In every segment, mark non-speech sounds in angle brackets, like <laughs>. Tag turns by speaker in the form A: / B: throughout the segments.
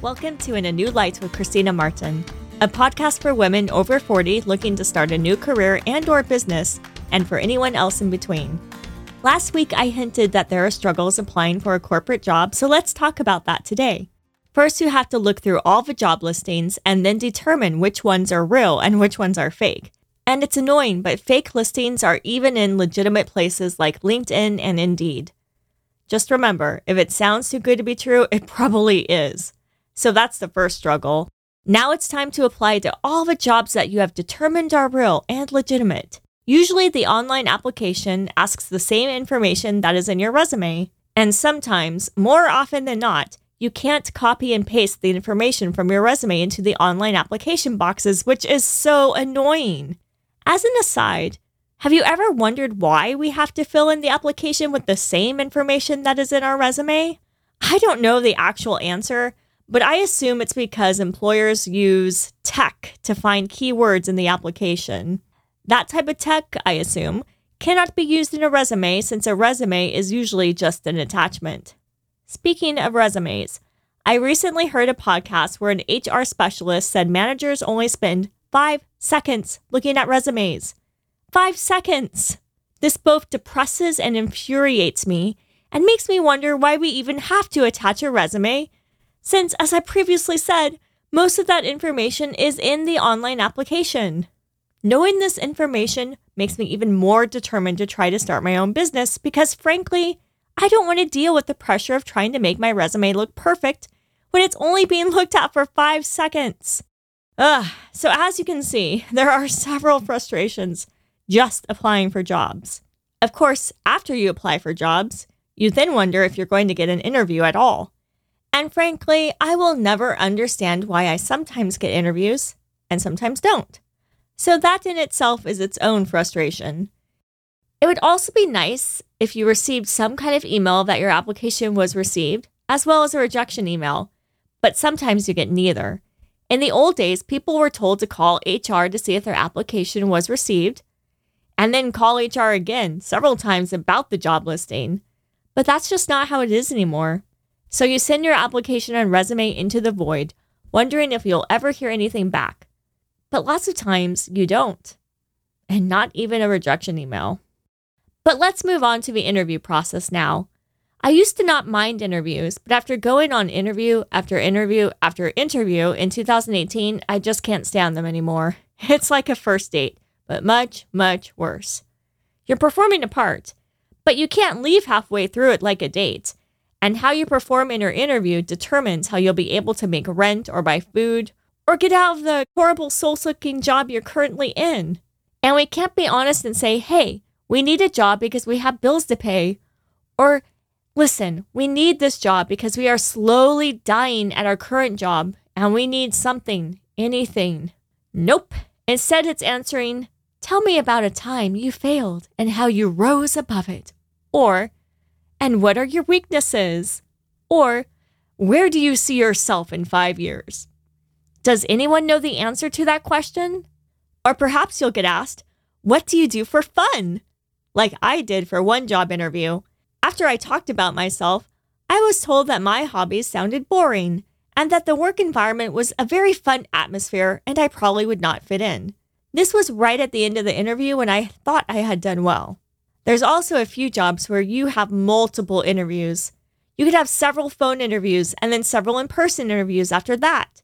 A: Welcome to In a New Light with Christina Martin, a podcast for women over 40 looking to start a new career and or business, and for anyone else in between. Last week I hinted that there are struggles applying for a corporate job, so let's talk about that today. First, you have to look through all the job listings and then determine which ones are real and which ones are fake. And it's annoying, but fake listings are even in legitimate places like LinkedIn and Indeed. Just remember, if it sounds too good to be true, it <laughs> probably is. So that's the first struggle. Now it's time to apply to all the jobs that you have determined are real and legitimate. Usually, the online application asks the same information that is in your resume, and sometimes, more often than not, you can't copy and paste the information from your resume into the online application boxes, which is so annoying. As an aside, have you ever wondered why we have to fill in the application with the same information that is in our resume? I don't know the actual answer, but I assume it's because employers use tech to find keywords in the application. That type of tech, I assume, cannot be used in a resume since a resume is usually just an attachment. Speaking of resumes, I recently heard a podcast where an HR specialist said managers only spend five seconds looking at resumes. Five seconds! This both depresses and infuriates me and makes me wonder why we even have to attach a resume since, as I previously said, most of that information is in the online application. Knowing this information makes me even more determined to try to start my own business because, frankly, I don't want to deal with the pressure of trying to make my resume look perfect when it's only being <laughs> looked at for five seconds. Ugh. So, as you can see, <laughs> there are several frustrations just applying for jobs. Of course, after you apply for jobs, you then wonder if you're going to get an interview at all. And frankly, I will never understand why I sometimes get interviews and sometimes don't. So that in itself is its own frustration. It would also be nice if you received some kind of email that your application was received, as well as a rejection email, but sometimes you get neither. In the old days, people were told to call HR to see if their application was received, and then call HR again several times about the job listing. But that's just not how it is anymore. So you send your application and resume into the void, wondering if you'll ever hear anything back. But lots of times you don't, and not even a rejection email. But let's move on to the interview process now. I used to not mind interviews, but after going on interview after interview after interview in 2018, I just can't stand them anymore. <laughs> It's like a first date, but much, much worse. You're performing a part, but you can't leave halfway through it like a date. And how you perform in your interview determines how you'll be able to make rent or buy food or get out of the horrible soul sucking job you're currently in. And we can't be honest and say, hey, we need a job because we have bills to pay. Or listen, we need this job because we are slowly dying at our current job and we need something, anything. Nope. Instead, it's answering, tell me about a time you failed and how you rose above it. Or, and what are your weaknesses? Or, where do you see yourself in five years? Does anyone know the answer to that question? Or perhaps you'll get asked, What do you do for fun? Like I did for one job interview. After I talked about myself, I was told that my hobbies sounded boring and that the work environment was a very fun atmosphere and I probably would not fit in. This was right at the end of the interview when I thought I had done well. There's also a few jobs where you have multiple interviews. You could have several phone interviews and then several in person interviews after that.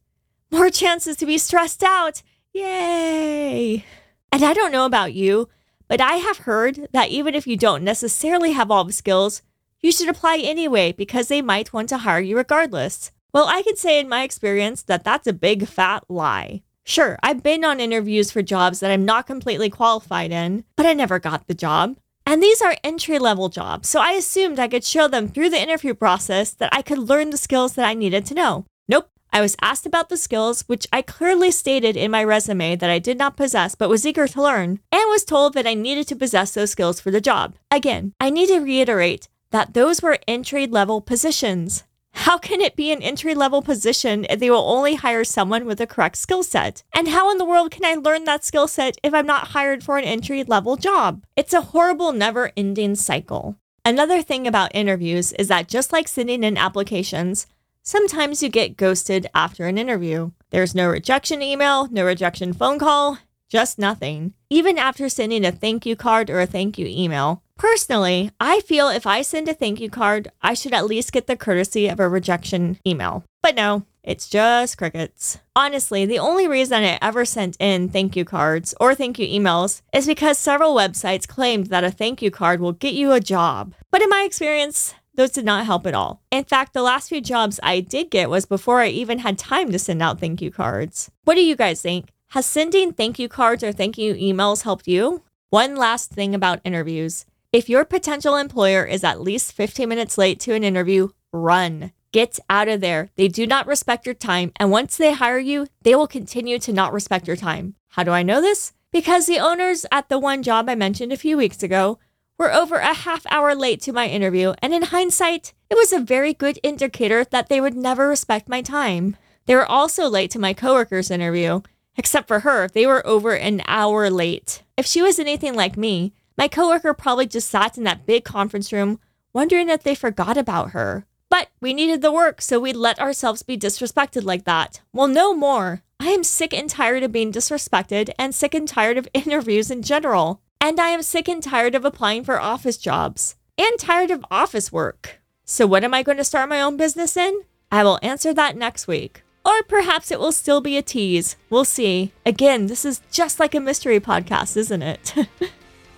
A: More chances to be stressed out. Yay! And I don't know about you, but I have heard that even if you don't necessarily have all the skills, you should apply anyway because they might want to hire you regardless. Well, I can say in my experience that that's a big fat lie. Sure, I've been on interviews for jobs that I'm not completely qualified in, but I never got the job. And these are entry level jobs, so I assumed I could show them through the interview process that I could learn the skills that I needed to know. Nope. I was asked about the skills, which I clearly stated in my resume that I did not possess but was eager to learn, and was told that I needed to possess those skills for the job. Again, I need to reiterate that those were entry level positions. How can it be an entry level position if they will only hire someone with the correct skill set? And how in the world can I learn that skill set if I'm not hired for an entry level job? It's a horrible, never ending cycle. Another thing about interviews is that just like sending in applications, sometimes you get ghosted after an interview. There's no rejection email, no rejection phone call, just nothing. Even after sending a thank you card or a thank you email. Personally, I feel if I send a thank you card, I should at least get the courtesy of a rejection email. But no, it's just crickets. Honestly, the only reason I ever sent in thank you cards or thank you emails is because several websites claimed that a thank you card will get you a job. But in my experience, those did not help at all. In fact, the last few jobs I did get was before I even had time to send out thank you cards. What do you guys think? Has sending thank you cards or thank you emails helped you? One last thing about interviews. If your potential employer is at least 15 minutes late to an interview, run. Get out of there. They do not respect your time. And once they hire you, they will continue to not respect your time. How do I know this? Because the owners at the one job I mentioned a few weeks ago were over a half hour late to my interview. And in hindsight, it was a very good indicator that they would never respect my time. They were also late to my coworker's interview. Except for her, they were over an hour late. If she was anything like me, my coworker probably just sat in that big conference room wondering if they forgot about her. But we needed the work, so we let ourselves be disrespected like that. Well, no more. I am sick and tired of being disrespected and sick and tired of <laughs> interviews in general. And I am sick and tired of applying for office jobs and tired of office work. So, what am I going to start my own business in? I will answer that next week. Or perhaps it will still be a tease. We'll see. Again, this is just like a mystery podcast, isn't it? <laughs>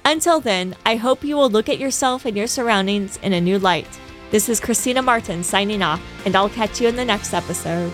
A: Until then, I hope you will look at yourself and your surroundings in a new light. This is Christina Martin signing off, and I'll catch you in the next episode.